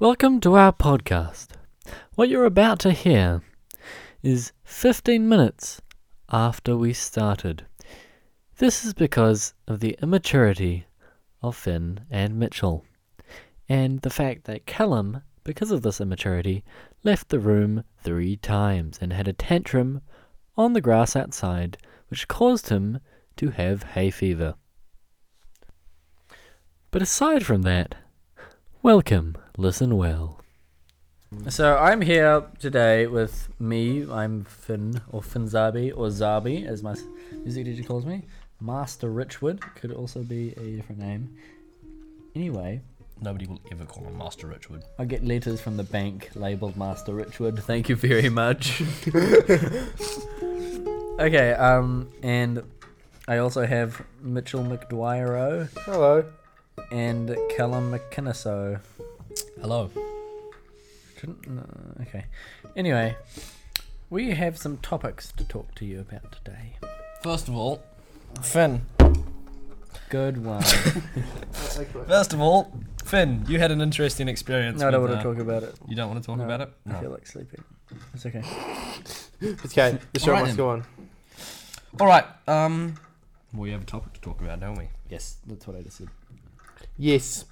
Welcome to our podcast. What you're about to hear is 15 minutes after we started. This is because of the immaturity of Finn and Mitchell, and the fact that Callum, because of this immaturity, left the room three times and had a tantrum on the grass outside, which caused him to have hay fever. But aside from that, welcome, listen well. So I'm here today with me. I'm Finn or Finzabi or Zabi, as my music teacher calls me. Master Richwood could also be a different name. Anyway, Nobody will ever call him Master Richwood. I get letters from the bank labeled Master Richwood. Thank you very much. okay, um, and I also have Mitchell McDwyer Hello. and Callum McKinniso. Hello. Shouldn't- no, Okay. Anyway, we have some topics to talk to you about today. First of all, Finn. Good one. first of all, Finn, you had an interesting experience. no, I don't with, want to uh, talk about it. You don't want to talk No, about it? I feel like sleeping. It's okay. It's okay, the show Alright must then. go on. All right. Um, we have a topic to talk about, don't we? Yes, that's what I just said. Yes.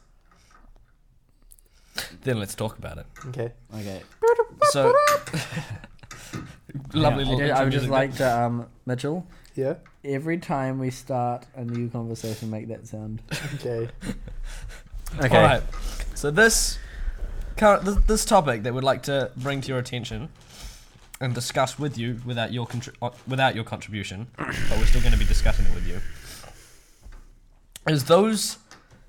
Then let's talk about it. Okay. Okay. So, lovely Yeah, I, little did- I would just like to, um, Mitchell. Yeah. Every time we start a new conversation, make that sound. Okay. Okay. All right. So this, current, this, this topic that we'd like to bring to your attention and discuss with you without your contri- uh, without your contribution, but we're still going to be discussing it with you, is those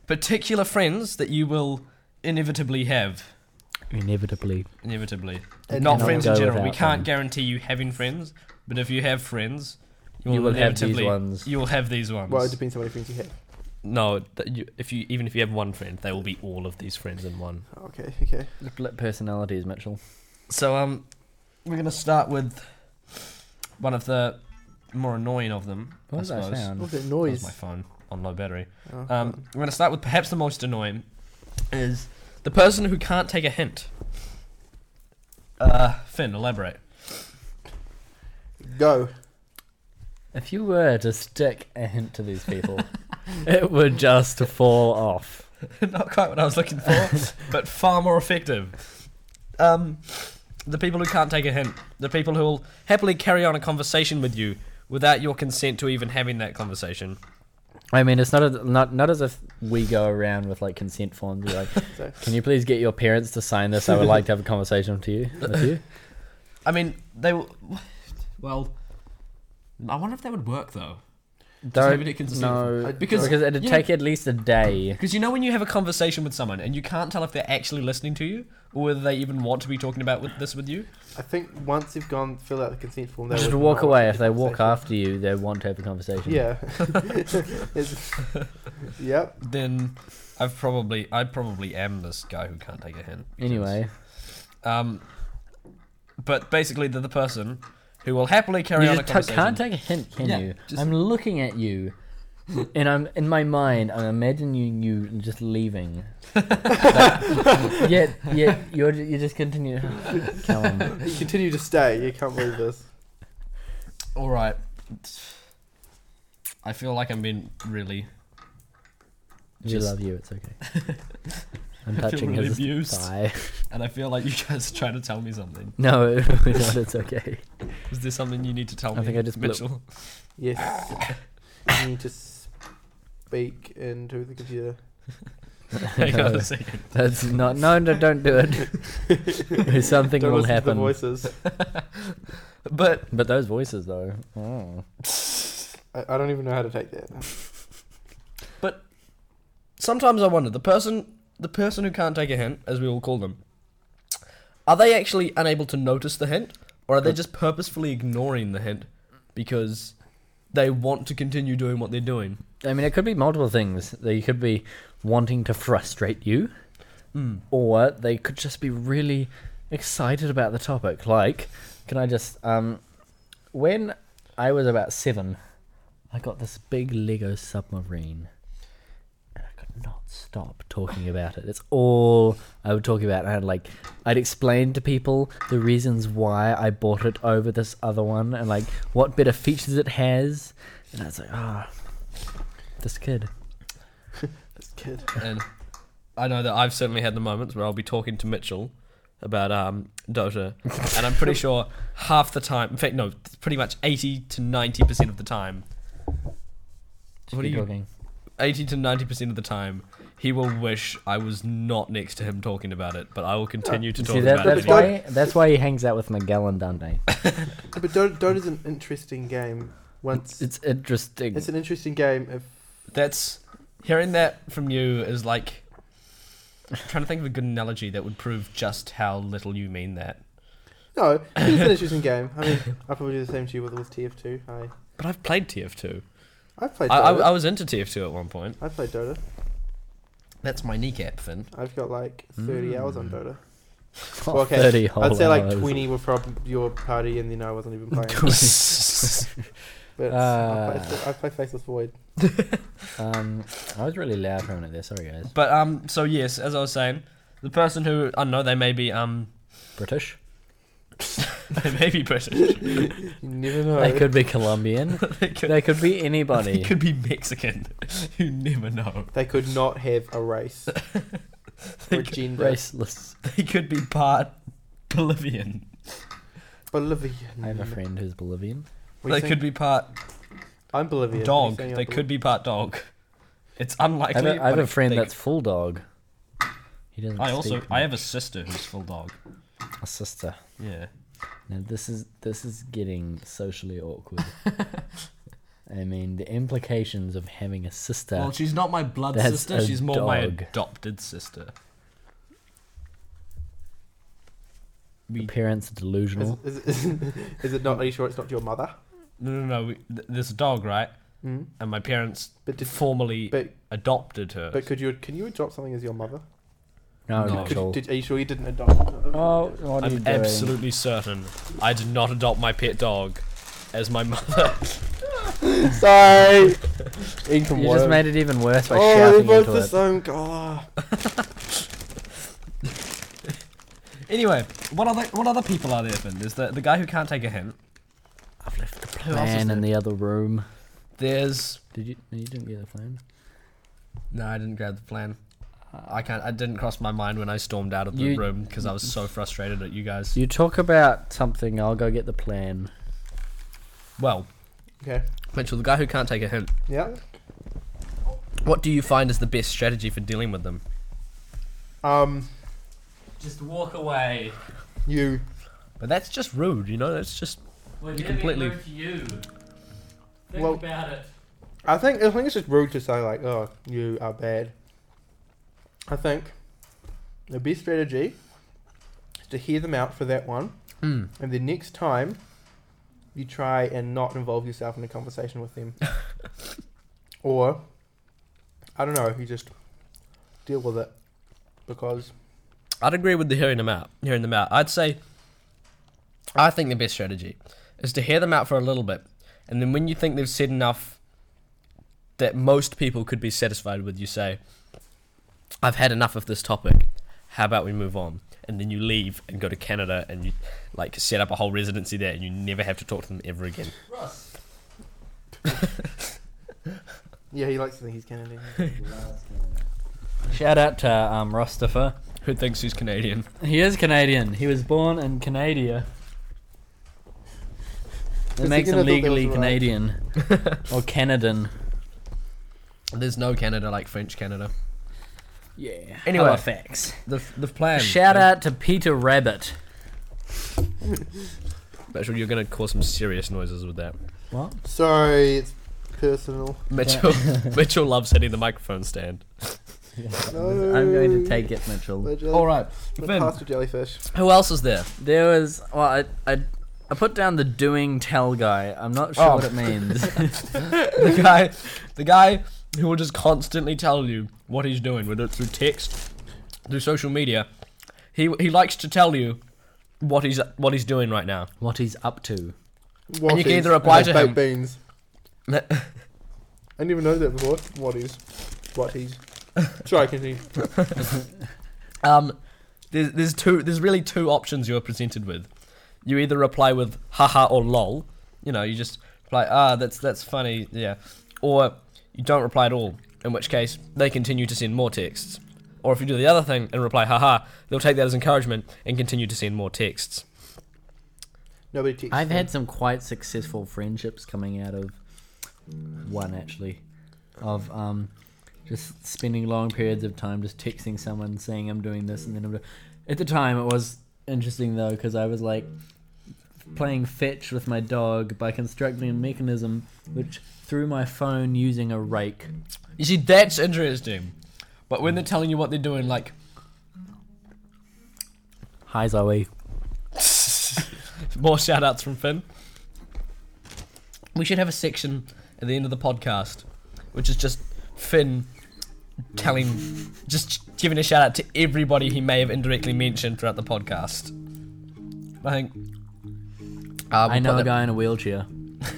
particular friends that you will inevitably have. Inevitably. Inevitably, And not friends in go general. We without can't them. guarantee you having friends, but if you have friends, you will, You will have these inevitably ones. you will have these ones. Well, it depends how many friends you have. no, that you, if you even if you have one friend, they will be all of these friends in one. Okay. Okay. Split personalities, Mitchell. So um, we're gonna start with one of the more annoying of them. What I was that suppose. sound? What's that That noise? was my phone on low battery. Oh, Um, we're gonna start with perhaps the most annoying is the person who can't take a hint. Uh, Finn, elaborate. Go. If you were to stick a hint to these people, it would just fall off. Not quite what I was looking for, but far more effective. Um, the people who can't take a hint, the people who will happily carry on a conversation with you without your consent to even having that conversation. I mean, it's not a, not not as if we go around with like consent forms. Like, So, can you please get your parents to sign this? I would like to have a conversation with you. With you. I mean, they will. Well, I wonder if that would work though. Don't maybe they can just- no Because- because it'd yeah. take at least a day. Because you know when you have a conversation with someone and you can't tell if they're actually listening to you or whether they even want to be talking about with this with you. I think once you've gone fill out the consent form, they Just walk away. If they walk after you, they want to have a conversation. Yeah. Yep. Then I've probably I probably am this guy who can't take a hint. Anyway, um, but basically they're the person who will happily carry you on a just t- can't take a hint, can Yeah, you? just- I'm looking at you, and I'm in my mind. I'm imagining you just leaving. But yet, yet you're you just continue. Callum, You continue to stay. You can't believe this. All right. I feel like I'm being really. we Just- love you. It's okay. I'm I feel touching really his abused. thigh. And I feel like you guys are trying to tell me something. No, no, it's okay. Is there something you need to tell I me? think I just blew- Mitchell. Yes. you need to speak into the computer. Hang on No, a second. That's not. No, no, don't do it. Something Don't will listen to the happen. voices. But But those voices, though. Oh. I, I don't even know how to take that. But sometimes I wonder the person, the person who can't take a hint, as we all call them, are they actually unable to notice the hint, or are they just purposefully ignoring the hint because they want to continue doing what they're doing? I mean, it could be multiple things. They could be wanting to frustrate you, Mm. or they could just be really excited about the topic. Like, can I just um, when I was about seven, I got this big Lego submarine, could not stop talking about it. It's all I would talk about. And like, I'd explain to people the reasons why I bought it over this other one, and like what better features it has. And I was like, ah, this kid. This kid. and I know that I've certainly had the moments where I'll be talking to Mitchell about um, Dota, and I'm pretty sure half the time, in fact, no, pretty much 80 to 90 percent of the time, What are you- talking? 80 to 90 percent of the time, he will wish I was not next to him talking about it, but I will continue to talk See that, about it. that's anyway. why that's why he hangs out with Miguel and Dante. But Dota, Dota's an interesting game. Once It's interesting. it's an interesting game if That's hearing that from you is like trying to think of a good analogy that would prove just how little you mean that. no, it's an interesting game. I mean, I probably do the same to you with with TF2. I But I've played TF2. I've played I, I, I was into TF2 at one point. I've played Dota. That's my kneecap, Finn. I've got like 30 hours on Mm. Dota. Oh, Well, okay, 30 whole I'd say like hours. 20 were from your party, and then I wasn't even playing. But Uh. I play, I play Faceless Void. Um, I was really loud for a minute there. Sorry, guys. But um, so yes, as I was saying, the person who I don't know they may be um, British. they may be British. You never know. They could be Colombian. they, could, they could be anybody. they could be Mexican. you never know. They could not have a race They or could, gender. Raceless. they could be part Bolivian. Bolivian. I have a friend who's Bolivian. What do you They could be part I'm Bolivian. dog. They could be part dog. It's unlikely. I have a, I have but a it- friend they- that's full dog. He doesn't. I also speak I have a sister who's full dog. a sister. Yeah. Now this is this is getting socially awkward. I mean, the implications of having a sister. Well, she's not my blood That's sister. a She's more my dog. adopted sister. your parents are delusional. Is, is, is, is it not? Are you sure it's not your mother? No, no, no. We, th- there's a dog, right? Mm. And my parents But did, formally but adopted her. but could you can you adopt something as your mother? No, No. not Could, all. did, are you sure you didn't adopt? Oh, what are you I'm doing? absolutely certain I did not adopt my pet dog as my mother. Sorry. Income You just made it even worse by oh, they shouting both into the it. same. Oh. anyway, what other what other people are there? Then there's the the guy who can't take a hint. I've left the Who else is plan in there? the other room. There's Did you? No, you didn't get the plan. no, I didn't grab the plan. I can't. I didn't cross my mind when I stormed out of the You- room because I was so frustrated at you guys. You talk about something. I'll go get the plan. Well, Okay. Mitchell, the guy who can't take a hint. Yeah. What do you find is the best strategy for dealing with them? Um. Just walk away. You. But that's just rude, you know. That's just We're You completely- to you. Think Well- about it. I think I think it's just rude to say like, "Oh, you are bad." I think. The best strategy is to hear them out for that one, mm, and the next time you try and not involve yourself in a conversation with them, or I don't know, you just deal with it. Because I'd agree with the hearing them out. Hearing them out, I'd say. I think the best strategy is to hear them out for a little bit, and then when you think they've said enough that most people could be satisfied with, you say, "I've had enough of this topic. How about we move on?" And then you leave and go to Canada and you like set up a whole residency there, and you never have to talk to them ever again. Ross. yeah, he likes to think he's Canadian. Shout out to um, Rostifer. Who thinks he's Canadian? He is Canadian. He was born in Canada. That makes him I thought that legally was right. Canadian. or Canadan. There's no Canada like French Canada. Yeah. Anyway. Halifax. The the plan. Shout out to Peter Rabbit. Mitchell, you're gonna cause some serious noises with that. What? Sorry, it's personal. Mitchell Mitchell loves hitting the microphone stand. No. I'm going to take it, Mitchell. The jelly- All right, the Finn. pasta jellyfish. Who else is there? There was well, I I, I put down the doing tell guy. I'm not sure Oh. what it means. the guy, the guy who will just constantly tell you what he's doing, whether it's through text, through social media. He he likes to tell you what he's what he's doing right now. what he's up to. What you can either reply to him- beans. I didn't even know that before. What is? What he's? Sorry, continue. Um, there's there's two there's really two options you're presented with. You either reply with haha or lol. You know, you just reply ah that's that's funny yeah, or you don't reply at all. In which case they continue to send more texts. Or if you do the other thing and reply haha, they'll take that as encouragement and continue to send more texts. Nobody texts. I've them. had some quite successful friendships coming out of one actually, of um, just spending long periods of time just texting someone saying I'm doing this and then I'm do- at the time it was interesting though because I was like playing fetch with my dog by constructing a mechanism which threw my phone using a rake. You see, that's interesting. But when they're telling you what they're doing, like Hi Zoe. more shout outs from Finn. We should have a section at the end of the podcast, which is just Finn telling, just giving a shout out to everybody he may have indirectly mentioned throughout the podcast. I think. Uh, I we'll know put a that- guy in a wheelchair.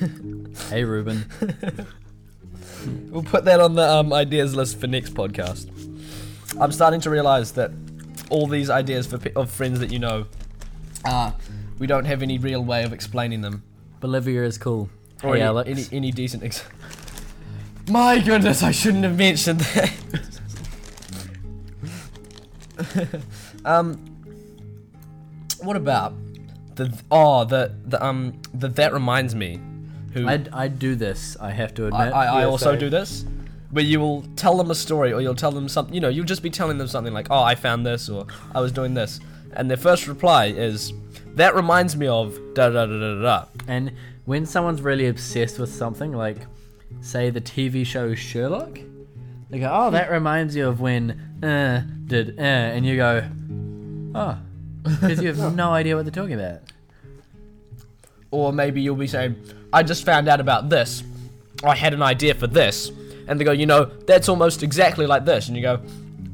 hey Ruben. We'll put that on the um, ideas list for next podcast. I'm starting to realize that all these ideas for pe- of friends that you know, uh, we don't have any real way of explaining them. Bolivia is cool. Or hey any, Alex. any any decent. Ex- My goodness, I shouldn't have mentioned that. um, what about the oh the the um the that reminds me, who I I do this. I have to I, admit. I, I Yeah, also same. do this, where you will tell them a story or you'll tell them something. You know, you'll just be telling them something like, "Oh, I found this," or "I was doing this," and their first reply is, "That reminds me of da da da da da." da." And when someone's really obsessed with something, like say the TV show Sherlock, they go, "Oh, that reminds you of when uh did uh," and you go, "Oh," because you have no idea what they're talking about. Or maybe you'll be saying, I just found out about this. I had an idea for this. And they go, you know, that's almost exactly like this. And you go,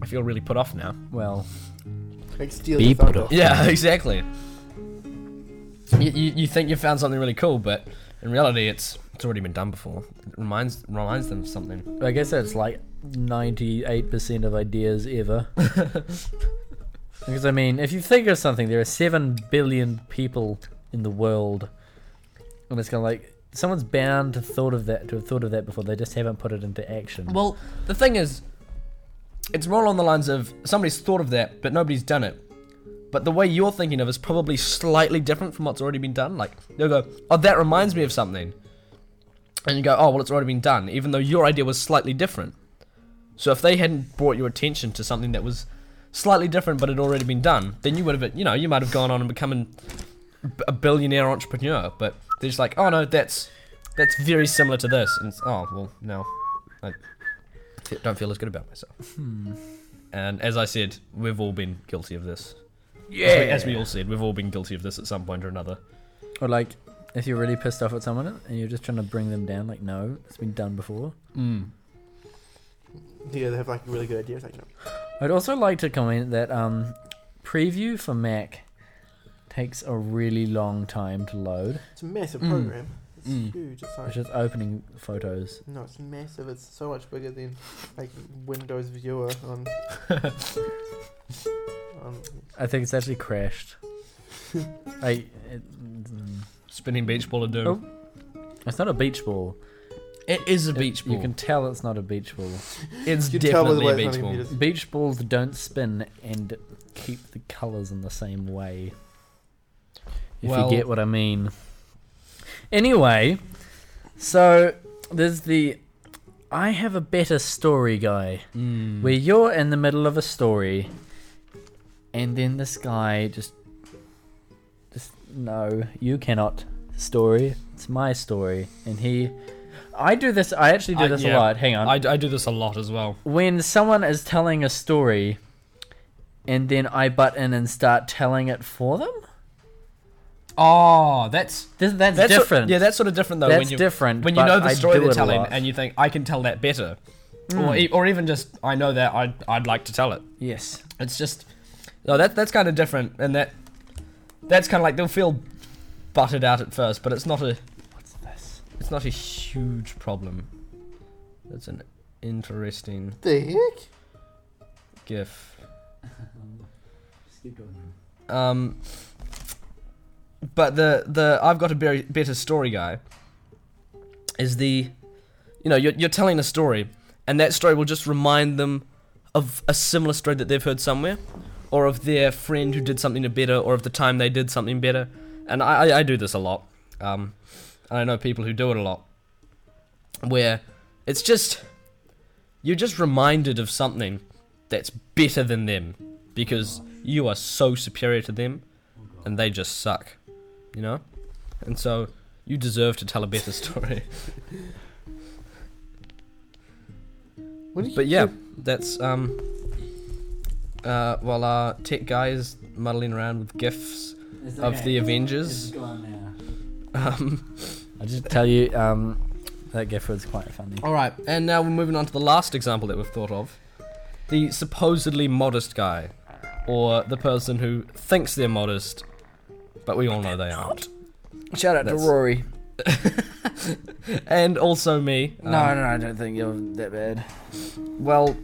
I feel really put off now. Well, Like steal Be put off. Yeah, exactly. You, you, you think you found something really cool, but in reality, it's it's already been done before. It reminds reminds them of something. I guess that's like ninety-eight percent of ideas ever. because I mean, if you think of something, there are seven billion people in the world, it's kind of like someone's bound to thought of that to have thought of that before. They just haven't put it into action. Well, the thing is, it's more along the lines of somebody's thought of that, but nobody's done it. But the way you're thinking of is probably slightly different from what's already been done. Like they'll go, "Oh, that reminds me of something," and you go, "Oh, well, it's already been done," even though your idea was slightly different. So if they hadn't brought your attention to something that was slightly different but had already been done, then you would have, you know, you might have gone on and become an, a billionaire entrepreneur. But they're just like, "Oh no, that's that's very similar to this," and oh well, no, I don't feel as good about myself. And as I said, we've all been guilty of this. yeah. As we, as we all said, we've all been guilty of this at some point or another. Or like, if you're really pissed off at someone and you're just trying to bring them down, like, no, it's been done before. Mm. Yeah, they have like really good ideas. Like, no. I'd also like to comment that um, preview for Mac takes a really long time to load. It's a massive Mm. program. It's Mm. huge. It's like It's just opening photos. no, it's massive. It's so much bigger than like Windows Viewer on. on I think it's actually crashed. I, it, mm, Spinning beach ball of doom. Oh. it's not a beach ball. It is a It- beach ball. You can tell it's not a beach ball. it's you can tell by the definitely a it's beach on ball. computers. Beach balls don't spin and keep the colours in the same way. If Well- you get what I mean. Anyway, so there's the I have a better story guy. Mm. Where you're in the middle of a story and then this guy just just no, you cannot story. It's my story. And he I do this I actually do this yeah. a lot. Hang on I, I do this a lot as well. when someone is telling a story and then I butt in and start telling it for them, Oh, that's this, that's, that's different. Sort, yeah, that's sort of different though. that's when you different. when you know the story they're telling and you think I can tell that better, or Mm. e- or even just I know that I'd I'd like to tell it. yes, It's just no, that that's kind of different, and that that's kind of like they'll feel butted out at first, but it's not a what's this? it's not a huge problem. That's an interesting. The heck? GIF. Um, but the the I've got a very better story guy is the, you know, you're you're telling a story, and that story will just remind them of a similar story that they've heard somewhere, or of their friend who did something better, or of the time they did something better. And I I, I do this a lot. Um, I know people who do it a lot, where it's just you're just reminded of something that's better than them because you are so superior to them and they just suck you know? And so you deserve to tell a better story. What you but yeah that's um uh while our tech guy is muddling around with gifs of the avengers. Um I just tell you, um, that GIF was quite funny. all right and now we're moving on to the last example that we've thought of. The supposedly modest guy or the person who thinks they're modest but we all know they aren't Shout out That's- to Rory. and also me No, Um, no, I don't think you're that bad. Well,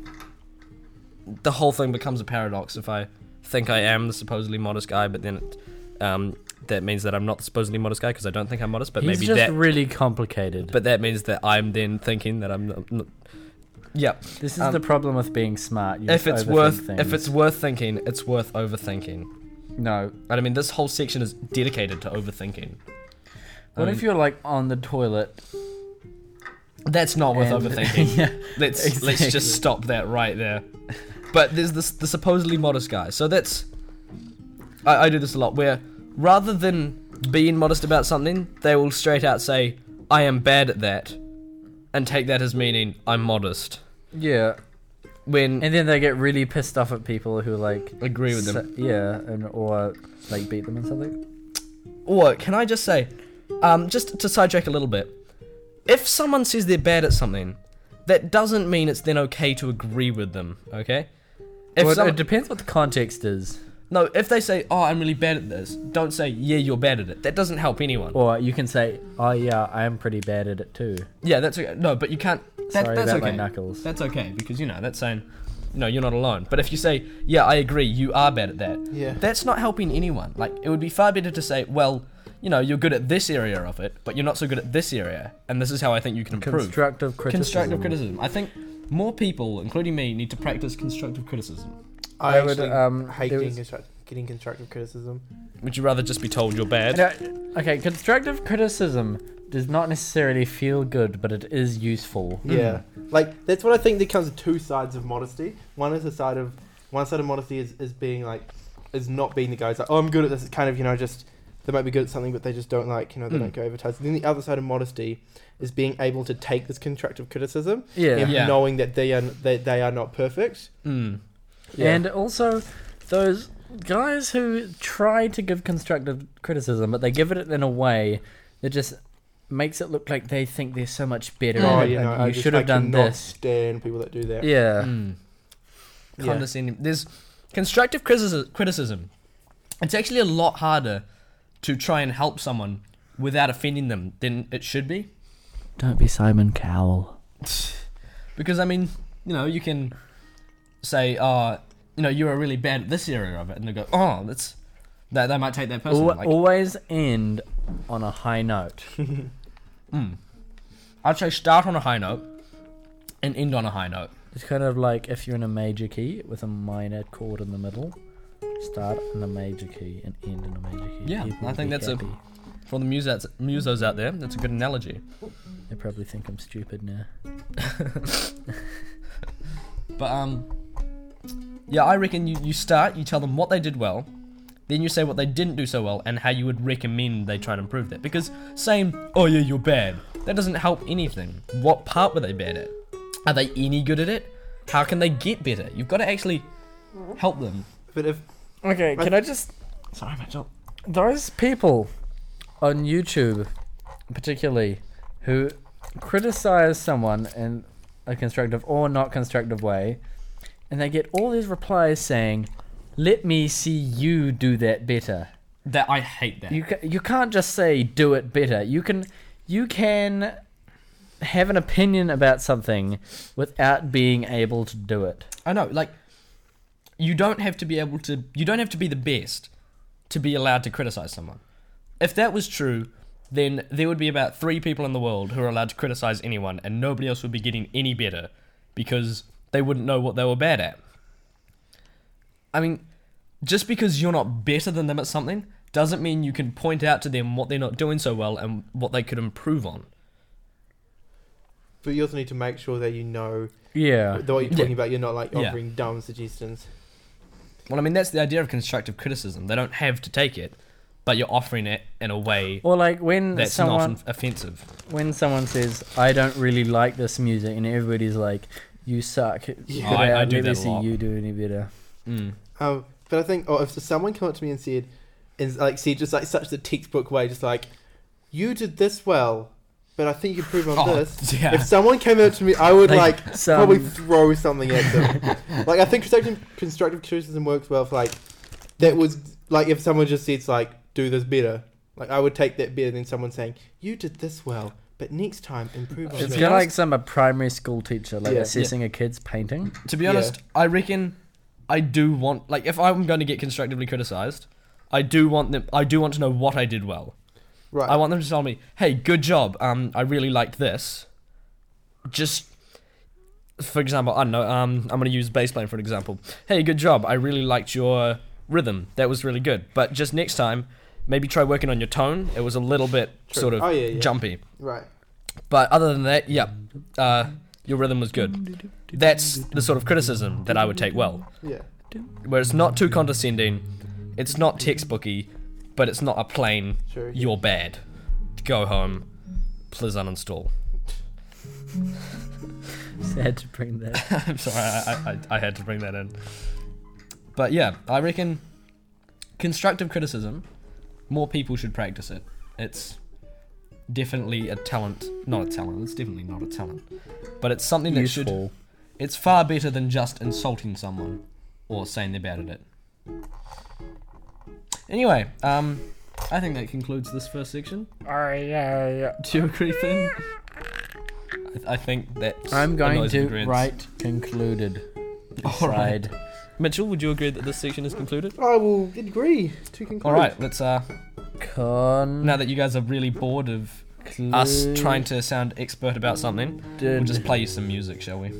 the whole thing becomes a paradox if I think I am the supposedly modest guy, but then it, um, that means that I'm not the supposedly modest guy because I don't think I'm modest. But He's maybe just that, really complicated. but that means that I'm then thinking that I'm. Not, not, yeah, this is um, the problem with being smart. You if it's worth if it's worth thinking, it's worth overthinking. No. And I mean, this whole section is dedicated to overthinking. What I if um, you're like on the toilet? That's not worth and- overthinking. yeah. let's let's Exactly. just stop that right there. But there's this the supposedly modest guy. So that's I, I do this a lot where rather than being modest about something, they will straight out say, I am bad at that and take that as meaning I'm modest. Yeah. When And then they get really pissed off at people who like agree with them. yeah, and or like beat them and something. Or can I just say, um, just to sidetrack a little bit, if someone says they're bad at something, that doesn't mean it's then okay to agree with them, okay? If Well, some- it depends what the context is. No, if they say, "Oh, I'm really bad at this," don't say, "Yeah, you're bad at it." That doesn't help anyone. Or you can say, "Oh yeah, I am pretty bad at it too." yeah, that's okay. No, but you can't. That, Sorry that's about okay. my knuckles. That's okay because you know that's saying, no, you're not alone. But if you say, "Yeah, I agree, you are bad at that," Yeah. that's not helping anyone. Like it would be far better to say, "Well, you know, you're good at this area of it, but you're not so good at this area, and this is how I think you can improve." Constructive criticism. Constructive criticism. I think more people, including me, need to practice constructive criticism. I, I would, um, hate there getting, was- construct- getting constructive criticism. Would you rather just be told you're bad? No, okay, constructive criticism does not necessarily feel good, but it is useful. Yeah, like that's what I think. There comes two sides of modesty. One is the side of one side of modesty is, is being like is not being the guy who's like, oh, I'm good at this. It's kind of you know just they might be good at something, but they just don't like you know they Mm. don't go advertise. Then the other side of modesty is being able to take this constructive criticism Yeah. and Yeah. knowing that they are they, they are not perfect. Mm. And also, those guys who try to give constructive criticism, but they give it in a way that just makes it look like they think they're so much better. oh, at you know, I you should have done this. Stand people that do that. Yeah. Mm. Yeah. condescending. There's constructive criticism. Criticism. It's actually a lot harder to try and help someone without offending them than it should be. Don't be Simon Cowell. Because I mean, you know, you can say, "Oh, you know, you are really bad at this area of it," and they go, "Oh, that's." That they might take that personally. Al- like, always end on a high note. mm. I'd say start on a high note and end on a high note. It's kind of like if you're in a major key with a minor chord in the middle. Start in a major key and end in a major key. Yeah, People I think that's a- happy. For the musos, musos out there, that's a good analogy. They probably think I'm stupid now. But um, yeah, I reckon you, you start, you tell them what they did well, then you say what they didn't do so well and how you would recommend they try and improve that. Because saying, "Oh yeah, you're bad," that doesn't help anything. What part were they bad at? Are they any good at it? How can they get better? You've got to actually help them. But if Okay, I- can I just Sorry, Mitchell. those people on YouTube, particularly, who criticize someone in a constructive or not constructive way, and they get all these replies saying, "Let me see you do that better." That I hate that. You ca- you can't just say do it better. You can you can have an opinion about something without being able to do it. I know, like, you don't have to be able to. You don't have to be the best to be allowed to criticize someone. If that was true, then there would be about three people in the world who are allowed to criticize anyone, and nobody else would be getting any better because they wouldn't know what they were bad at. I mean, just because you're not better than them at something doesn't mean you can point out to them what they're not doing so well and what they could improve on. But you also need to make sure that you know Yeah. the what you're Yeah. talking about. You're not like Yeah. offering dumb suggestions. Well, I mean, that's the idea of constructive criticism. They don't have to take it, but you're offering it in a way Or like when that's someone not offensive. when someone says, "I don't really like this music," and everybody's like, "You suck." Yeah. Oh, I- I out, do Let that a see lot. you do any better. Mm. Um, but I think, oh, if someone came up to me and said, and like said just like such the textbook way, just like, you did this well, but I think you improve on Oh, this. yeah. If someone came up to me, I would Like, like, some- probably throw something at them. like I think constructive constructive criticism works well for like that was like if someone just says like do this better. Like I would take that better than someone saying you did this well, but next time improve on It's kind of honest- like some a primary school teacher like Yeah. assessing a kid's painting. To be Yeah. honest, I reckon I do want like if I'm going to get constructively criticized, I do want them. I do want to know what I did well. Right. I want them to tell me, "Hey, good job. Um, I really liked this." Just for example, I don't know. Um, I'm going to use bass playing for an example. Hey, good job. I really liked your rhythm. That was really good. But just next time, maybe try working on your tone. It was a little bit True. sort of Oh, yeah, yeah. jumpy. right. But other than that, yeah, uh, your rhythm was good. That's the sort of criticism that I would take well. Yeah. Where it's not too condescending, it's not textbooky, but it's not a plain Sure. "you're bad." Go home, please uninstall. Sad to bring that. I'm sorry, I, I, I had to bring that in. But yeah, I reckon constructive criticism, more people should practice it. It's definitely a talent, not a talent. It's definitely not a talent, but it's something that should. It's far better than just insulting someone or saying they're bad at it. Anyway, um, I think that concludes this first section. Oh yeah, yeah. Do you agree, Finn? I, I think that I'm going to write concluded. All right. Side. Mitchell, would you agree that this section is concluded? I will agree to conclude. All right, let's. Uh, Con. now that you guys are really bored of us trying to sound expert about something, we'll just play you some music, shall we?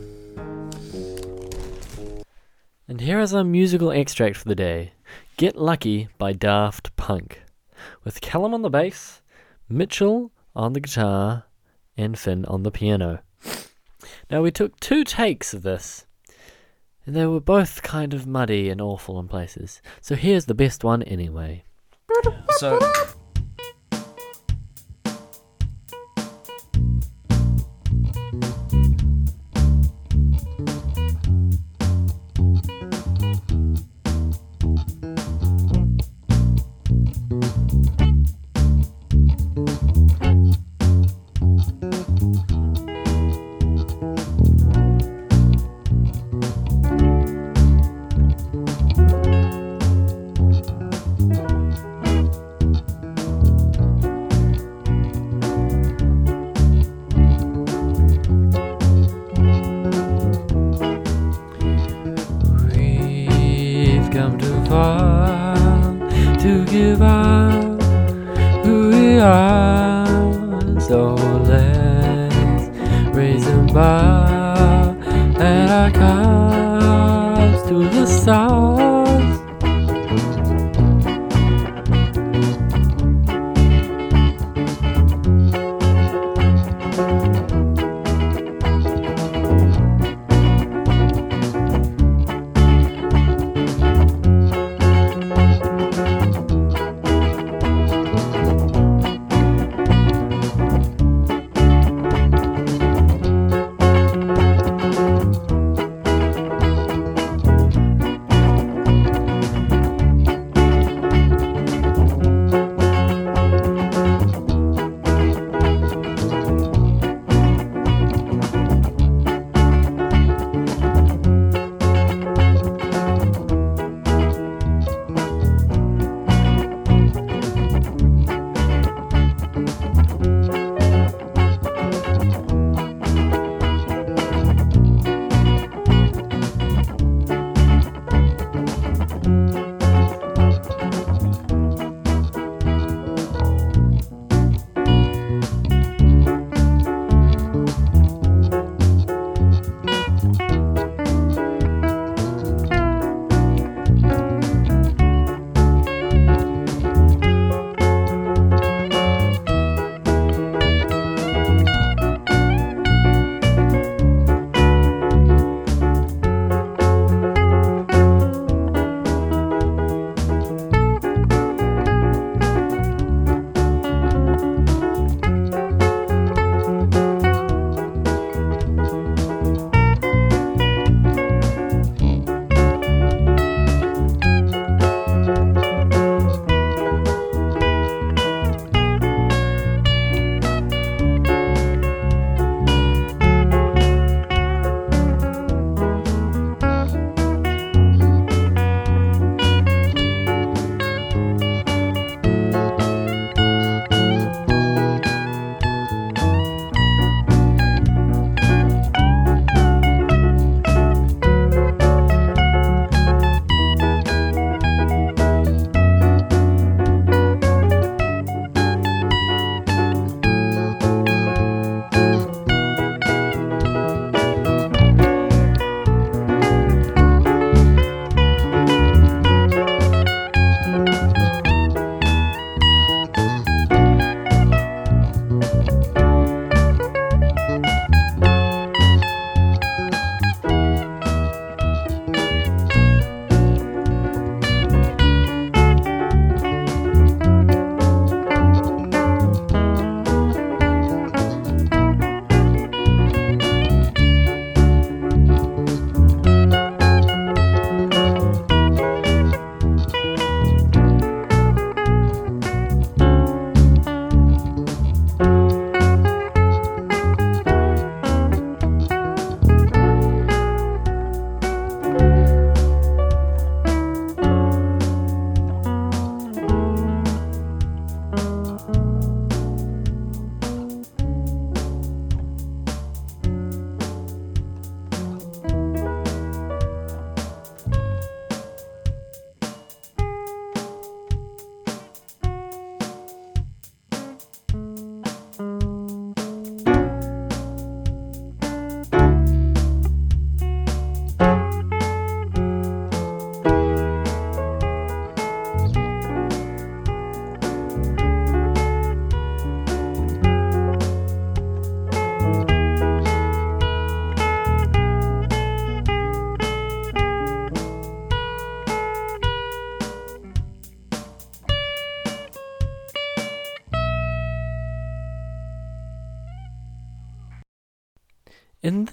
And here is our musical extract for the day Get Lucky by Daft Punk. With Callum on the bass, Mitchell on the guitar, and Finn on the piano. Now, we took two takes of this, and they were both kind of muddy and awful in places. So here's the best one anyway. So.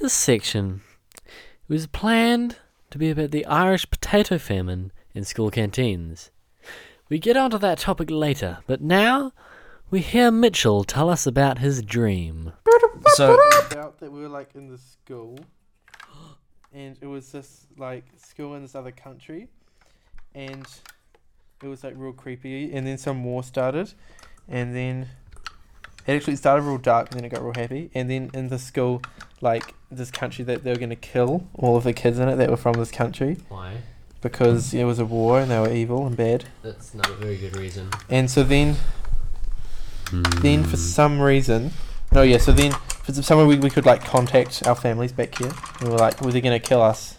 This section, it was planned to be about the Irish potato famine in school canteens. We get onto that topic later, but now we hear Mitchell tell us about his dream. So About that we were like in the school, and it was this like school in this other country, and it was like real creepy. And then some war started, and then it actually started real dark, and then it got real happy. And then in the school, like this country that they were gonna kill all of the kids in it that were from this country Why? because it was a war and they were evil and bad. That's not a very good reason. And so then then for hmm. some reason, no, yeah. So then for some reason we, we could like contact our families back here. And we were like, "Was he gonna kill us?"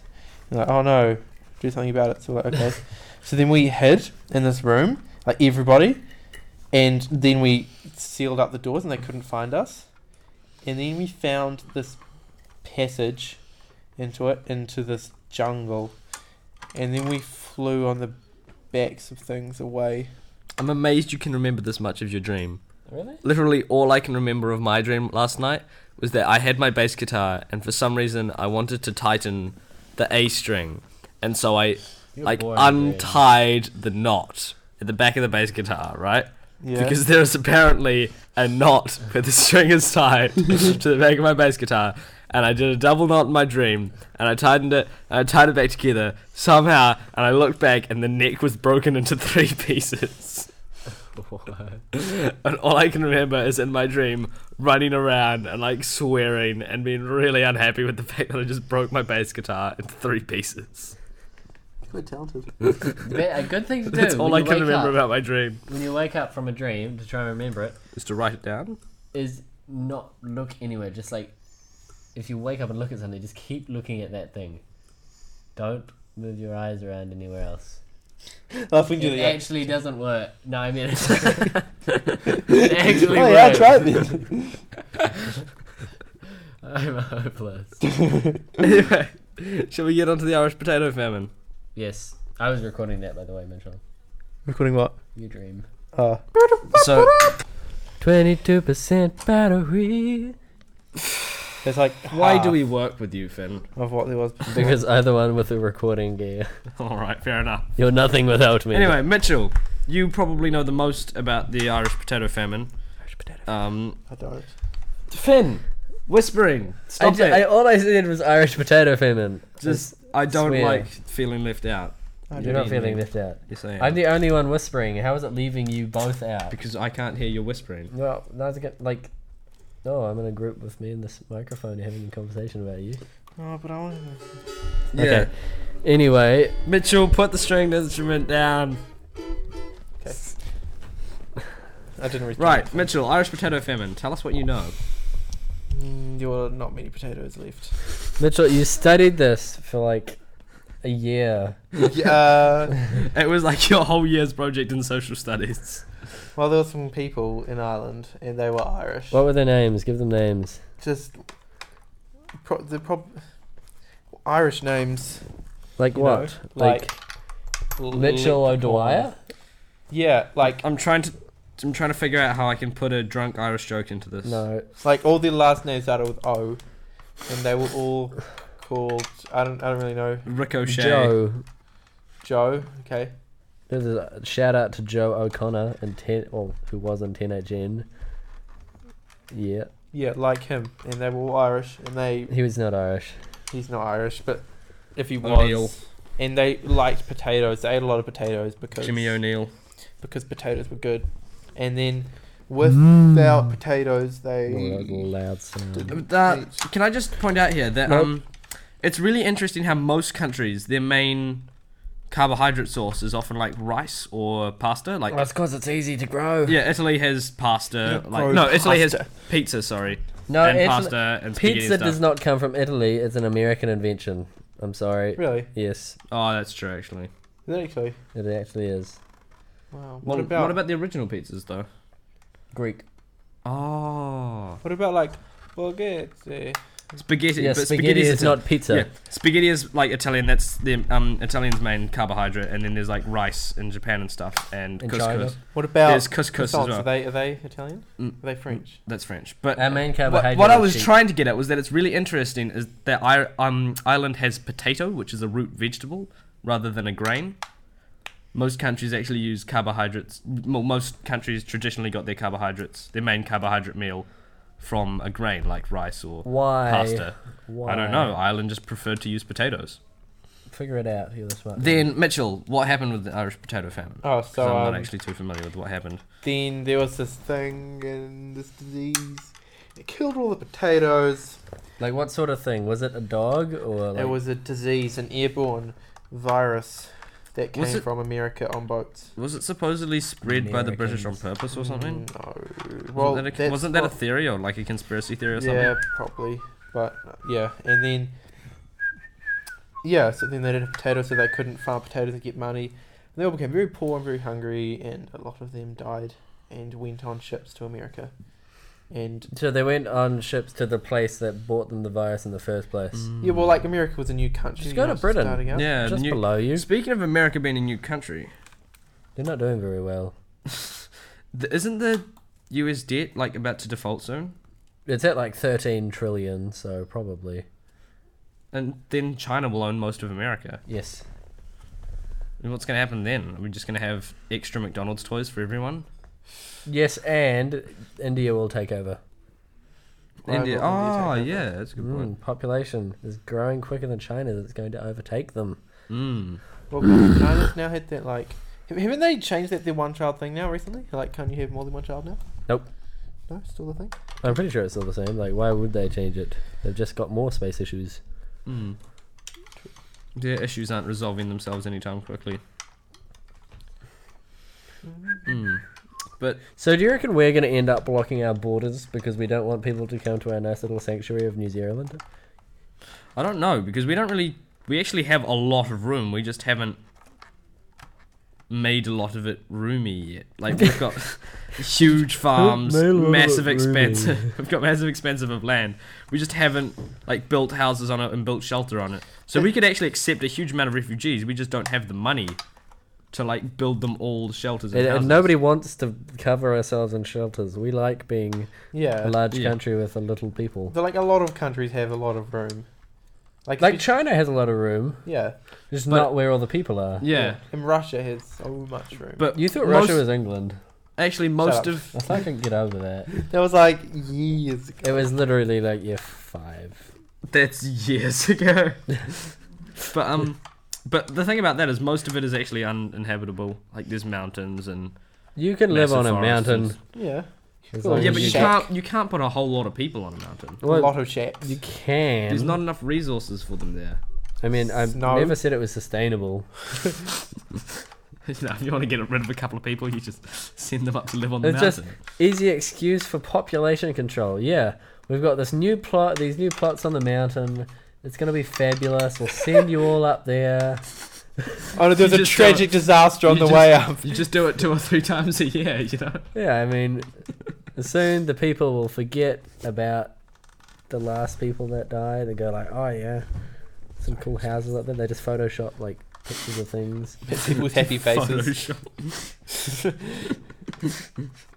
And like, "Oh no, do something about it." So we're like, okay. so then we hid in this room, like everybody, and then we sealed up the doors and they couldn't find us. And then we found this passage into it, into this jungle, and then we flew on the backs of things away. I'm amazed you can remember this much of your dream. Really? Literally, all I can remember of my dream last night was that I had my bass guitar, and for some reason, I wanted to tighten the A string, and so I like untied the knot at the back of the bass guitar, right? Yeah. Because there is apparently a knot where the string is tied to the back of my bass guitar, and I did a double knot in my dream, and I tightened it, and I tied it back together somehow, and I looked back, and the neck was broken into three pieces. and all I can remember is in my dream running around and like swearing and being really unhappy with the fact that I just broke my bass guitar into three pieces. Quite talented. a good thing to do. That's all I can remember up, about my dream. When you wake up from a dream to try and remember it, Is to write it down. is not look anywhere. Just like if you wake up and look at something, just keep looking at that thing. Don't move your eyes around anywhere else. Last week It the actually doesn't work. No, I mean it, it actually Oh yeah, I works. tried then. I'm hopeless. anyway, shall we get onto the Irish potato famine? Yes, I was recording that by the way, Mitchell. Recording what? Your dream. Oh. So, Twenty-two percent battery. There's like why do half we work with you, Finn? of what there was before. Because I'm the one with the recording gear. All right, fair enough. You're nothing without me. Anyway, Mitchell, you probably know the most about the Irish potato famine. Irish potato. Um, I don't. Finn, whispering. I Stop ju- it. I, all I said was Irish potato famine. Just, I don't swear. like feeling left out. I You're don't. not mean feeling me. left out. Yes, I am. I'm the only one whispering. How is it leaving you both out? because I can't hear your whispering. Well, that's again, like, no, I'm in a group with me and this microphone having a conversation about you. Oh, but I want Yeah. Okay. Anyway, Mitchell, put the stringed instrument down. to. I didn't read. Right, Mitchell, Irish potato famine. Tell us what you know. Mm, there were not many potatoes left. Mitchell, you studied this for like a year. yeah. It was like your whole year's project in social studies. well, there were some people in Ireland, and they were Irish. What were their names? Give them names. Just pro- the prob- Irish names. Like You what? know, like, L- Mitchell Leprechaun. O'Dwyer? Yeah, like I'm trying to. I'm trying to figure out how I can put a drunk Irish joke into this. No. like all the last names started with O, and they were all called. I don't. I don't really know. Ricochet. Joe. Joe. Okay. There's a shout out to Joe O'Connor in ten, well, who was in 10HN. Yeah, Yeah, like him, and they were all Irish, and they. he was not Irish. He's not Irish, but if he was, O'Neill. and they liked potatoes. They ate a lot of potatoes because Jimmy O'Neill. because potatoes were good, and then without potatoes, they. loud sound. Uh, can I just point out here that Nope. um, it's really interesting how most countries their main carbohydrate source is often like rice or pasta. Like That's because it's easy to grow. yeah, Italy has pasta. Yeah, like no, Italy has pizza. Sorry, No, and Italy- pasta and pizza and stuff. does not come from Italy. It's an American invention. I'm sorry. Really? Yes, Oh, that's true actually. Is that actually? it actually is. Wow. What What about what about the original pizzas though? Greek. Oh, what about like spaghetti? Spaghetti. Yeah, but spaghetti is Ita- not pizza. Yeah, spaghetti is like Italian. That's the um Italian's main carbohydrate, and then there's like rice in Japan and stuff, and In couscous. China. What about There's couscous as well. Are they are they Italian? Mm. Are they French? That's French. But Our main what, carbohydrate. what I was sheep. trying to get at was that it's really interesting is that I, um, Ireland has potato, which is a root vegetable, rather than a grain. Most countries actually use carbohydrates. Well, most countries traditionally got their carbohydrates, their main carbohydrate meal, from a grain like rice or Why? pasta. Why? I don't know. Ireland just preferred to use potatoes. Figure it out. You're the smart. Then Mitchell, what happened with the Irish potato famine? Oh, 'Cause so I'm um, not actually too familiar with what happened. then there was this thing and this disease. It killed all the potatoes. Like what sort of thing? Was it a dog or like? it was a disease, an airborne virus that came Was it- from America on boats. Was it supposedly spread by the British on purpose or something? Mm, no. Wasn't Well, that a, wasn't that a theory or like a conspiracy theory or something? Yeah, probably. But yeah, and then yeah, so then they didn't have potatoes, so they couldn't farm potatoes and get money. And they all became very poor and very hungry, and a lot of them died and went on ships to America. And So they went on ships to the place that bought them the virus in the first place. Mm. yeah, well, like America was a new country. Just you go to Britain. out. Yeah, Just new- below you. Speaking of America being a new country, They're not doing very well. th- isn't the U.S. debt like about to default soon? It's at like 13 trillion, so probably. And then China will own most of America. Yes. And what's going to happen then? Are we just going to have extra McDonald's toys for everyone? Yes, and India will take over. India. will Oh, take over? yeah, that's a good point. Mm, population is growing quicker than China. That's going to overtake them. Mm. Well, China's now had that like. Haven't they changed that their one child thing now recently? Like, can't you have more than one child now? Nope. No, still the thing. I'm pretty sure it's still the same. Like, why would they change it? They've just got more space issues. Mm. Their issues aren't resolving themselves anytime quickly. Mm. But So, do you reckon we're going to end up blocking our borders because we don't want people to come to our nice little sanctuary of New Zealand? I don't know because we don't really. We actually have a lot of room. We just haven't made a lot of it roomy yet. Like we've got huge farms, Made a lot of massive expensive. we've got massive expensive of land. We just haven't like built houses on it and built shelter on it. So we could actually accept a huge amount of refugees. We just don't have the money to like build them all shelters. And, And, and nobody wants to cover ourselves in shelters. We like being Yeah. a large Yeah. country with a little people. So, like a lot of countries have a lot of room. Like, Like China has a lot of room, yeah, just But- not where all the people are. Yeah, And Russia has so much room. but You thought most- Russia was England. actually most of I still can't get over that. that was like years ago. It was literally like year five. That's years ago. but um, but the thing about that is most of it is actually uninhabitable. Like there's mountains and You can live Massive on a forests mountain. Yeah, as Well, long yeah, as but you you- shack. can't you can't put a whole lot of people on a mountain. a Well, lot of shacks. you can. There's not enough resources for them there. I mean, I've No. never said it was sustainable. you know, if you want to get rid of a couple of people, you just send them up to live on the It's just- mountain. Easy excuse for population control. Yeah, we've got this new plot. These new plots on the mountain. It's gonna be fabulous. We'll send you all up there. oh, there's a tragic disaster on the just- way up. You just do it two or three times a year, you know. Yeah, I mean, soon the people will forget about the last people that died. and go like, oh yeah, some cool houses up there. They just Photoshop like pictures of things. People with happy faces.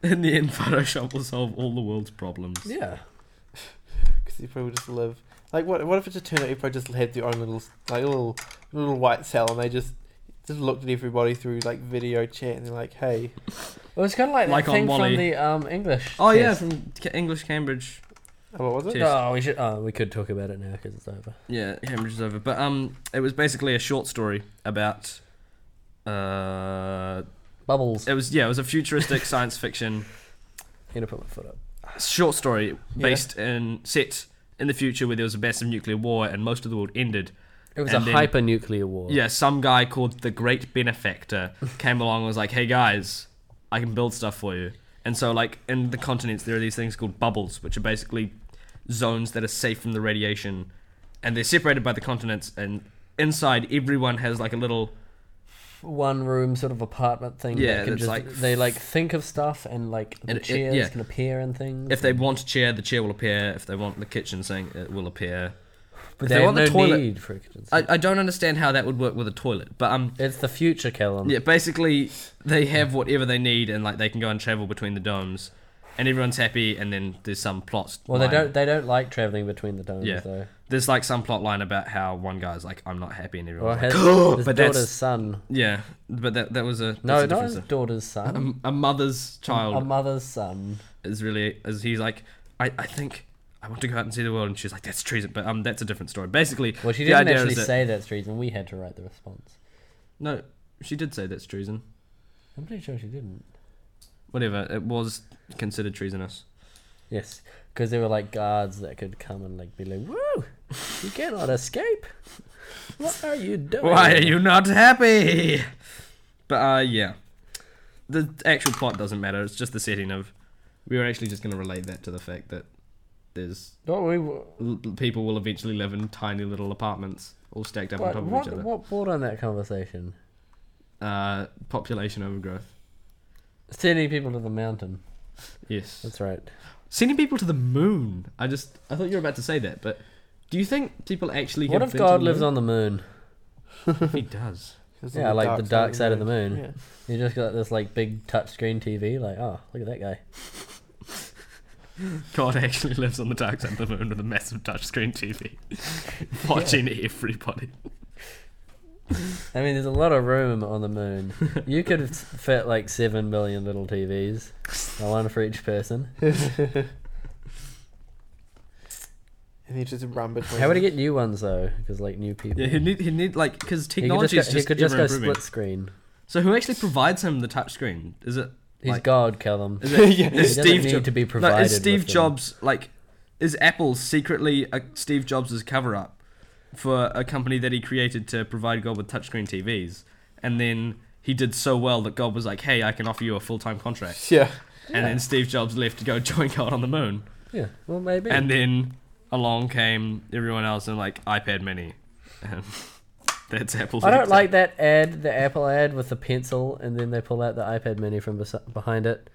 In the end, Photoshop will solve all the world's problems. Yeah. Because you probably just live. Like, what? What if it just turned out you probably just had their own little, like little, little white cell, and they just just looked at everybody through like video chat, and they're like, "Hey, Well, it's kind of like, Like that on thing Wall-E. from the um English. Oh yeah, test. from Ca- English Cambridge. oh, what was it?" Yes. Oh, we should. Oh, we could talk about it now because it's over. Yeah, Cambridge is over. But um, it was basically a short story about. Uh, Bubbles. it was yeah, it was a futuristic science fiction I'm gonna put my foot up. short story Yeah. based in set in the future where there was a massive nuclear war and most of the world ended. It was And a hyper nuclear war. Yeah, some guy called the Great Benefactor came along and was like, "Hey guys, I can build stuff for you." And so, like in the continents, there are these things called bubbles, which are basically zones that are safe from the radiation, and they're separated by the continents. And inside, everyone has like a little one room sort of apartment thing. Yeah, that can that's just, like- they like think of stuff and like the And it- it- chairs yeah. can appear and things. If they want a chair, the chair will appear. If they want the kitchen sink, it will appear. but if they, they have want the no toilet- need for a kitchen I, sink. I don't understand how that would work with a toilet, but um, It's the future, Callum. yeah, basically they have whatever they need, and like they can go and travel between the domes, and everyone's happy. And then there's some plots. Well, they don't. They don't like traveling between the domes, Yeah. though. There's like some plot line about how one guy's like, "I'm not happy," and Or everyone's his, like, his But that's- daughter's son. "Yeah," but that that was a No, a not difference. his daughter's son. a, a mother's child A mother's son. is really is he's like, I, I think I want to go out and see the world, and she's like, "That's treason," but um, that's a different story. Basically, Well, she the didn't idea actually is that- say that's treason. We had to write the response. No, she did say that's treason. I'm pretty sure she didn't. Whatever, it was considered treasonous. Yes, because there were like guards that could come and like be like, "Woo, you cannot escape. What are you doing? Why are you not happy? But uh, yeah, the actual plot doesn't matter. It's just the setting of. We were actually just going to relate that to the fact that there's What we what, people will eventually live in tiny little apartments all stacked up on top of what, each other. what brought on that conversation? Uh, population overgrowth. Sending people to the mountain. Yes. That's right. Sending people to the moon. I just I thought you were about to say that, but do you think people actually? What have if been to God the lives moon? on the moon? If he does. Yeah, on like the dark side of the moon. Yeah. You just got this like big touchscreen TV. Like, oh, look at that guy. God actually lives on the dark side of the moon with a massive touchscreen TV, watching everybody. I mean, there's a lot of room on the moon. You could f- fit like seven million little TVs, one for each person. And he just run between. How would he get new ones though? Because like new people. Yeah, he need he need like because He could technology just is go, just, he could just ever go split screen. So who actually provides him the touchscreen? Is it He's Like- God, Callum. is it Yeah. He is doesn't Steve need Jobs? to be No, provided. is Steve with them. Jobs like is Apple secretly a Steve Jobs' cover up for a company that he created to provide God with touchscreen TVs, and then he did so well that God was like, "Hey, I can offer you a full time contract," Yeah. and then Steve Jobs left to go join God on the moon, Yeah, well maybe. and then along came everyone else and like iPad Mini, and that's Apple's. I don't exit. like that ad, the Apple ad with the pencil, and then they pull out the iPad Mini from besi- behind it.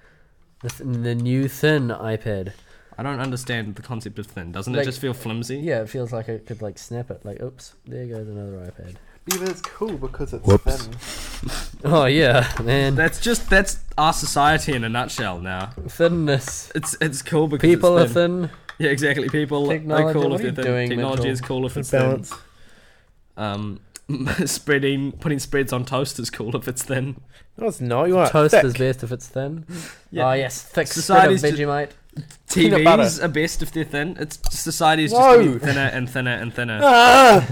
The, th- the new thin iPad. I don't understand the concept of thin. Doesn't it Like- just feel flimsy? Yeah, it feels like it could like snap it. Like, oops, there goes another iPad. Yeah, but it's cool because it's Whoops. thin. Oh yeah, man. That's just that's our society in a nutshell now. Thinness. It's it's cool because People are it's thin. thin. Yeah, exactly. People Technology- are cool what if are they're you thin. doing, Technology Mitchell? is cool if For it's thin. balance. Um, spreading, putting spreads on toast is cool if it's thin. No, it's not. You want Toast thick. is best if it's thin. Yeah. Oh yes, thick Society's Society's ju- Vegemite. Peanut butter. TVs are best if they're thin. It's society is just Whoa. getting thinner and thinner and thinner. Ah!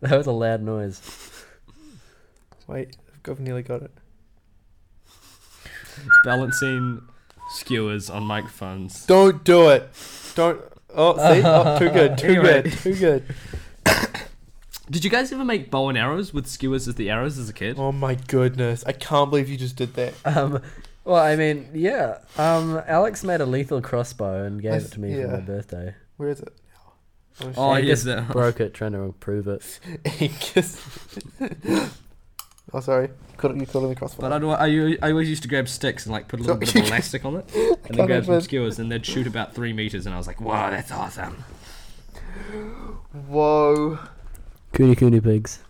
That was a loud noise. Wait, I've nearly got it. Balancing skewers on microphones. Don't do it. Don't. Oh, see? Oh, too good. Too Anyway. good. Too good. Did you guys ever make bow and arrows with skewers as the arrows as a kid? Oh my goodness. I can't believe you just did that. Um, well, I mean, yeah. Um, Alex made a lethal crossbow and gave it to me for my birthday. Where is it? Oh, Oh, shit. yes. that- Broke it trying to improve it. Angus. oh, sorry. Caught it, you caught it in the crossfire. But I'd, I, u- I always used to grab sticks and like put a little bit of elastic on it, and then Can't grab some skewers, and they'd shoot about three meters, and I was like, "Wow, that's awesome!" Whoa. kunekune pigs.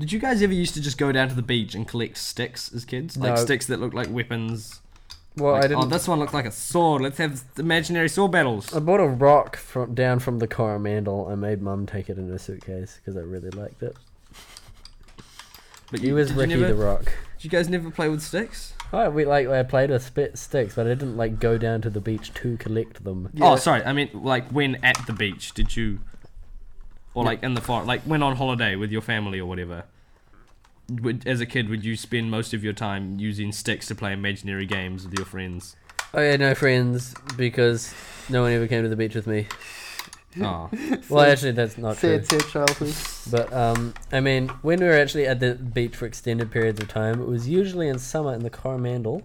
Did you guys ever used to just go down to the beach and collect sticks as kids, like No. sticks that look like weapons? Well, Like, I didn't. Oh, this one looks like a sword. Let's have imaginary sword battles. I bought a rock from down from the Coromandel. I made Mum take it in her suitcase because I really liked it. But He was did Ricky never- the Rock. Did you guys never play with sticks? Oh, we like I played with spit sticks, but I didn't like go down to the beach to collect them. Oh, sorry. I mean, like when at the beach, did you, or like in the forest, like when on holiday with your family or whatever? Would, as a kid, would you spend most of your time using sticks to play imaginary games with your friends? I had no friends because no one ever came to the beach with me. Oh, Well, actually, that's not true. Sad, sad childhood. But um, I mean, when we were actually at the beach for extended periods of time, it was usually in summer in the Coromandel,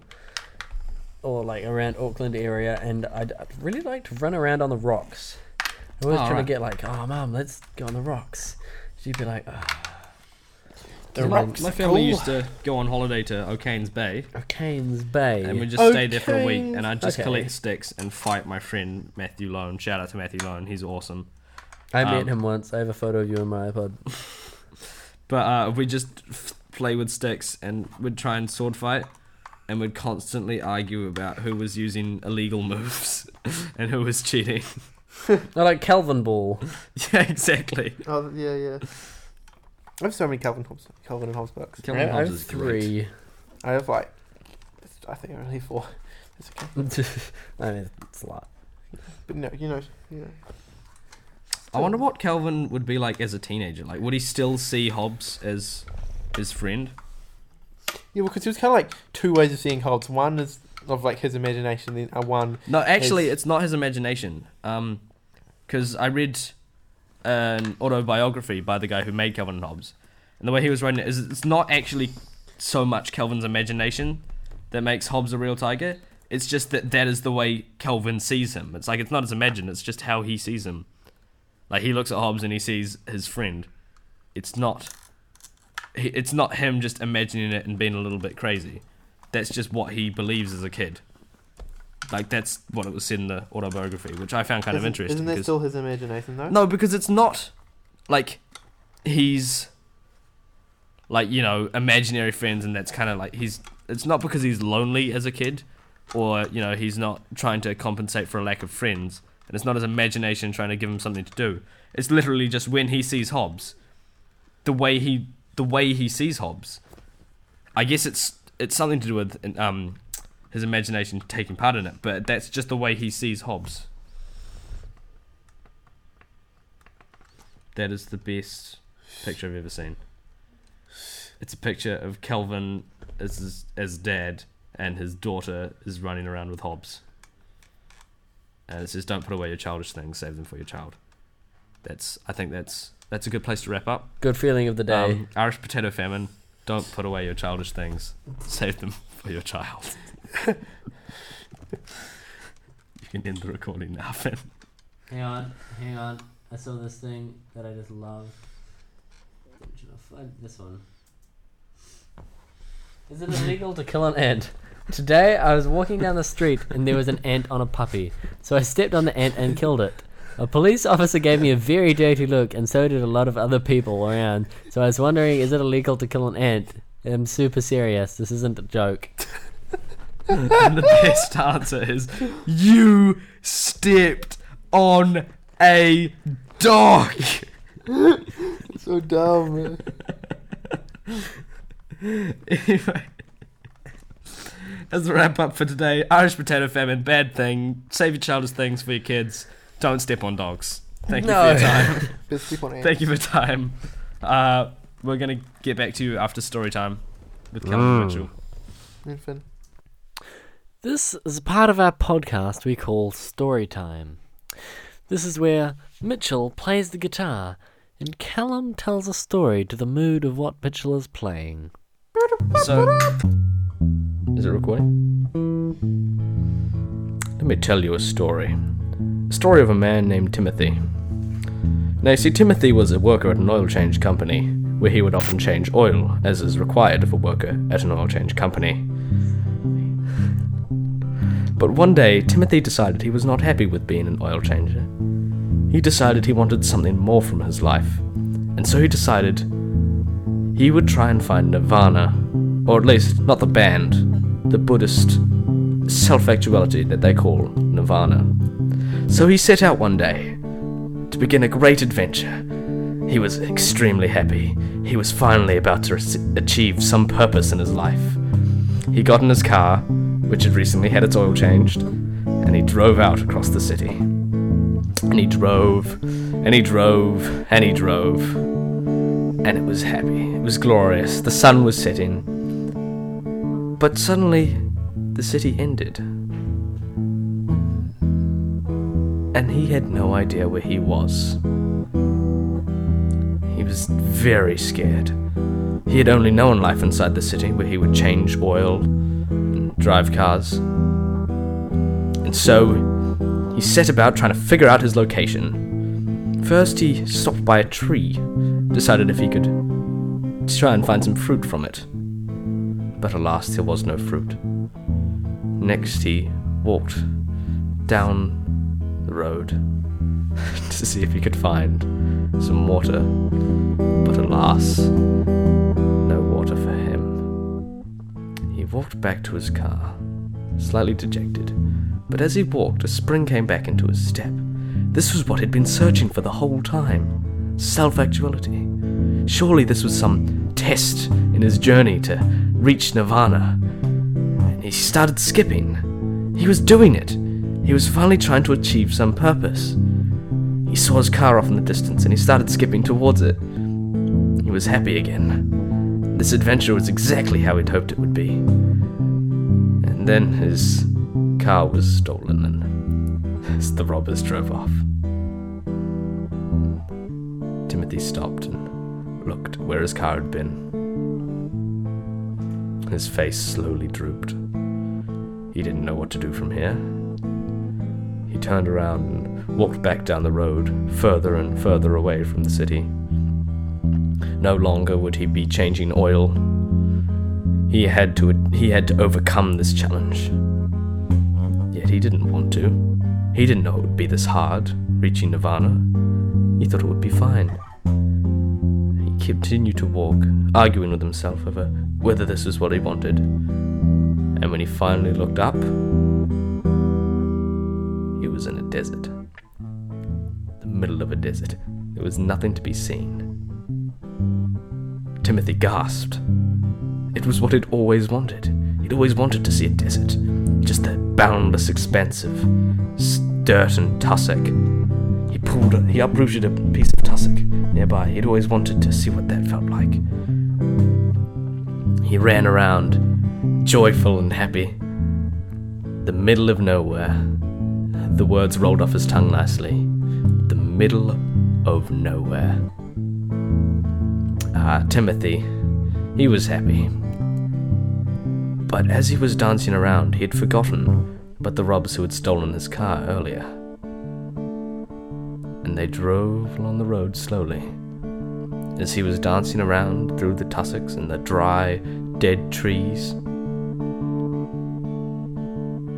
or like around Auckland area, and I'd, I'd really like to run around on the rocks. I was Oh, trying right. to get like, oh, mum, let's go on the rocks. She'd be like, oh. The And rocks. My family Cool. used to go on holiday to Okains Bay, Okains Bay. and we just stayed there for a week. And I'd just Okay. collect sticks and fight my friend Matthew Lone. Shout out to Matthew Lone, he's awesome. I met um, him once. I have a photo of you on my iPod. But uh, we just f- play with sticks and we'd try and sword fight, and we'd constantly argue about who was using illegal moves and who was cheating. I like Calvinball. yeah, exactly. Oh yeah, yeah. I have so many Calvin Hobbes, Calvin and Hobbes books. Calvin I Hobbes have is great. three. I have like, I think only four. It's okay. I mean, it's a lot. But no, you know, you know. I wonder what Calvin would be like as a teenager. Like, would he still see Hobbes as his friend? Yeah, because there's kind of like two ways of seeing Hobbes. One is of like his imagination, then uh, one. No, actually, His- it's not his imagination. Um, because I read an autobiography by the guy who made Calvin and Hobbes, and the way he was writing it is it's not actually so much Calvin's imagination that makes Hobbes a real tiger. It's just that that is the way Calvin sees him. It's like it's not his imagination. It's just how he sees him. Like he looks at Hobbes and he sees his friend. It's not. It's not him just imagining it and being a little bit crazy. That's just what he believes as a kid. Like that's what it was said in the autobiography, which I found kind of isn't, interesting. Isn't that still his imagination though? no, because it's not like he's like you know imaginary friends, and that's kind of like he's. It's not because he's lonely as a kid, or you know he's not trying to compensate for a lack of friends, and it's not his imagination trying to give him something to do. It's literally just when he sees Hobbes, the way he the way he sees Hobbes. I guess it's it's something to do with um his imagination taking part in it, but that's just the way he sees Hobbes. That is the best picture I've ever seen. It's a picture of Calvin as his, as dad, and his daughter is running around with Hobbes. And it says, "Don't put away your childish things; save them for your child." That's I think that's that's a good place to wrap up. Good feeling of the day. Um, Irish potato famine. Don't put away your childish things; save them for your child. You can end the recording now, Finn. Hang on, hang on. I saw this thing that I just love. This one? Is it illegal to kill an ant? Today I was walking down the street and there was an ant on a puppy. So I stepped on the ant and killed it. A police officer gave me a very dirty look and so did a lot of other people around. So I was wondering is it illegal to kill an ant? I'm super serious. This isn't a joke. And the best answer is you stepped on a dog. So dumb. man. anyway, as a wrap up for today, Irish potato famine, bad thing. Save your childish things for your kids. Don't step on dogs. Thank No. you for your time. Best sleep on ants. Thank you for your time. Uh, we're gonna get back to you after story time with Calvin Mm. Mitchell. And Finn. This is part of our podcast we call Storytime. This is where Mitchell plays the guitar and Callum tells a story to the mood of what Mitchell is playing. So, is it recording? Let me tell you a story. A story of a man named Timothy. Now, you see, Timothy was a worker at an oil change company, where he would often change oil, as is required of a worker at an oil change company. But one day, Timothy decided he was not happy with being an oil changer. He decided he wanted something more from his life, and so he decided he would try and find Nirvana, or at least not the band, the Buddhist self actuality that they call Nirvana. So he set out one day to begin a great adventure. He was extremely happy. He was finally about to achieve some purpose in his life. He got in his car, which had recently had its oil changed, and he drove out across the city. And he drove, and he drove, and he drove and it was happy. It was glorious. The sun was setting. But suddenly, the city ended. And he had no idea where he was. He was very scared. He had only known life inside the city where he would change oil drive cars. And so, he set about trying to figure out his location. First, he stopped by a tree decided if he could try and find some fruit from it. But alas, there was no fruit. Next, he walked down the road to see if he could find some water. But alas, no water for him. Walked back to his car, slightly dejected. But as he walked, a spring came back into his step. This was what he'd been searching for the whole time self actuality. Surely this was some test in his journey to reach nirvana. And he started skipping. He was doing it. He was finally trying to achieve some purpose. He saw his car off in the distance and he started skipping towards it. He was happy again. This adventure was exactly how he'd hoped it would be. And then his car was stolen and the robbers drove off. Timothy stopped and looked where his car had been. His face slowly drooped. He didn't know what to do from here. He turned around and walked back down the road, further and further away from the city. No longer would he be changing oil. He had to he had to overcome this challenge. Yet he didn't want to. He didn't know it would be this hard, reaching Nirvana. He thought it would be fine. He continued to walk, arguing with himself over whether this was what he wanted. And when he finally looked up, he was in a desert. The middle of a desert. There was nothing to be seen. Timothy gasped. It was what he'd always wanted. He'd always wanted to see a desert. Just the boundless expanse of dirt and tussock. He pulled, he uprooted a piece of tussock nearby. He'd always wanted to see what that felt like. He ran around, joyful and happy. The middle of nowhere. The words rolled off his tongue nicely. The middle of nowhere. Ah, Timothy. He was happy. But as he was dancing around, he had forgotten about the robbers who had stolen his car earlier. And they drove along the road slowly. As he was dancing around through the tussocks and the dry, dead trees.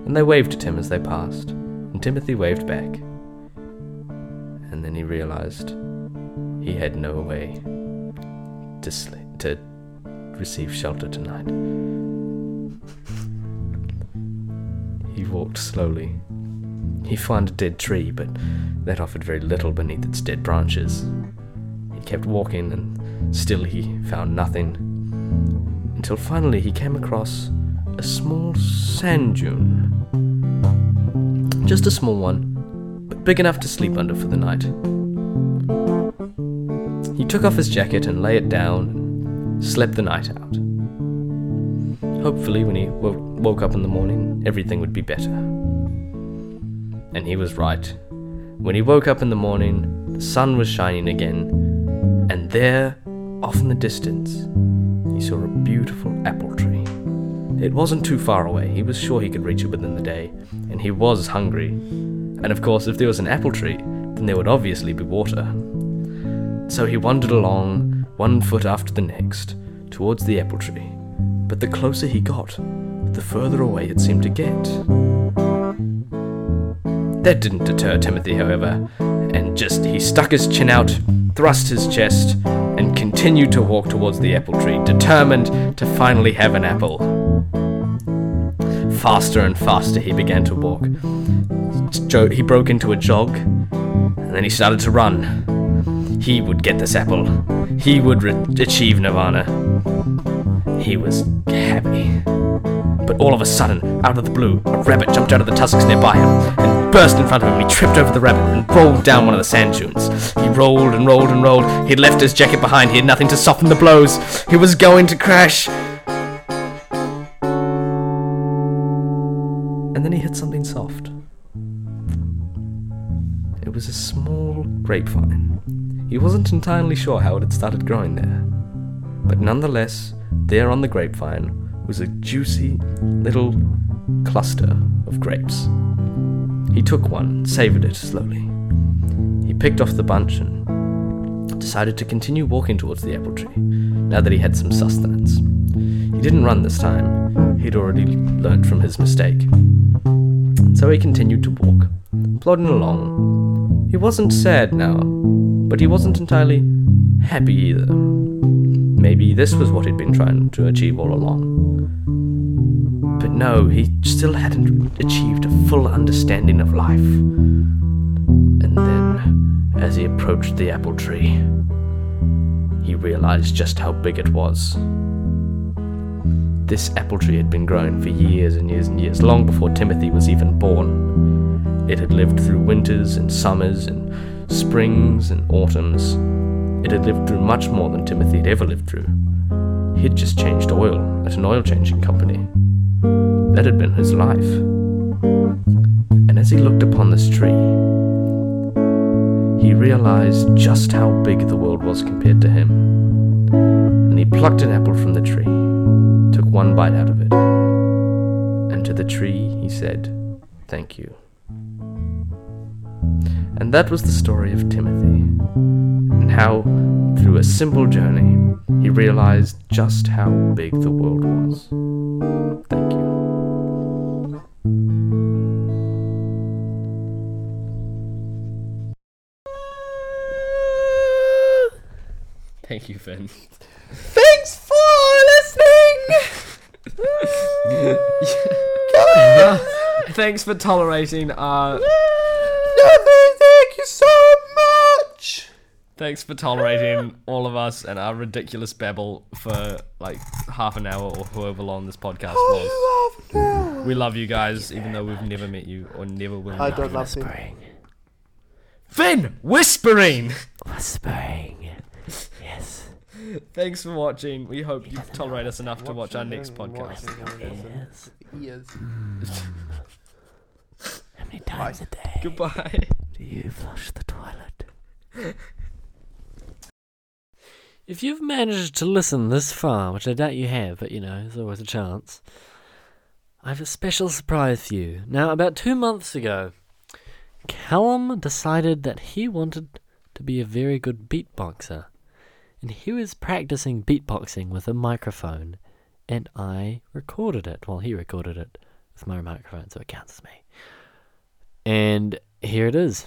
And they waved at him as they passed, and Timothy waved back. And then he realized he had no way to sleep, to receive shelter tonight. He walked slowly. He found a dead tree, but that offered very little beneath its dead branches. He kept walking, and still he found nothing, until finally he came across a small sand dune. Just a small one, but big enough to sleep under for the night. He took off his jacket and lay it down and slept the night out. Hopefully, when he wo- woke up in the morning, everything would be better. And he was right. When he woke up in the morning, the sun was shining again, and there, off in the distance, he saw a beautiful apple tree. It wasn't too far away, he was sure he could reach it within the day, and he was hungry. And of course, if there was an apple tree, then there would obviously be water. So he wandered along, one foot after the next, towards the apple tree. But the closer he got, the further away it seemed to get. That didn't deter Timothy, however, and just he stuck his chin out, thrust his chest, and continued to walk towards the apple tree, determined to finally have an apple. Faster and faster he began to walk. He broke into a jog, and then he started to run. He would get this apple. He would re- achieve nirvana. He was happy. But all of a sudden, out of the blue, a rabbit jumped out of the tussocks nearby him and burst in front of him. He tripped over the rabbit and rolled down one of the sand dunes. He rolled and rolled and rolled. He'd left his jacket behind. He had nothing to soften the blows. He was going to crash. And then he hit something soft. It was a small grapevine. He wasn't entirely sure how it had started growing there. But nonetheless, there on the grapevine was a juicy little cluster of grapes. He took one, savored it slowly. He picked off the bunch and decided to continue walking towards the apple tree, now that he had some sustenance. He didn't run this time, he'd already learnt from his mistake. So he continued to walk, plodding along. He wasn't sad now, but he wasn't entirely happy either. Maybe this was what he'd been trying to achieve all along. But no, he still hadn't achieved a full understanding of life. And then, as he approached the apple tree, he realized just how big it was. This apple tree had been growing for years and years and years, long before Timothy was even born. It had lived through winters and summers and springs and autumns. It had lived through much more than Timothy had ever lived through. He had just changed oil at an oil changing company. That had been his life. And as he looked upon this tree, he realized just how big the world was compared to him. And he plucked an apple from the tree, took one bite out of it, and to the tree he said, Thank you. And that was the story of Timothy, and how, through a simple journey, he realized just how big the world was. Thank you. Thank you, Finn. Thanks for listening. Thanks for tolerating our. Thanks for tolerating all of us and our ridiculous babble for like half an hour or however long this podcast was. We love you guys, even though we've never met you or never will. I don't love him. Whispering. Finn whispering. Whispering. Yes. Thanks for watching. We hope you tolerate us enough to watch our next podcast. Yes. Yes. How many times a day Goodbye. do you flush the toilet? If you've managed to listen this far, which I doubt you have, but you know, there's always a chance, I have a special surprise for you. Now, about two months ago, Callum decided that he wanted to be a very good beatboxer. And he was practicing beatboxing with a microphone, and I recorded it. Well, he recorded it with my microphone, so it counts as me. And here it is.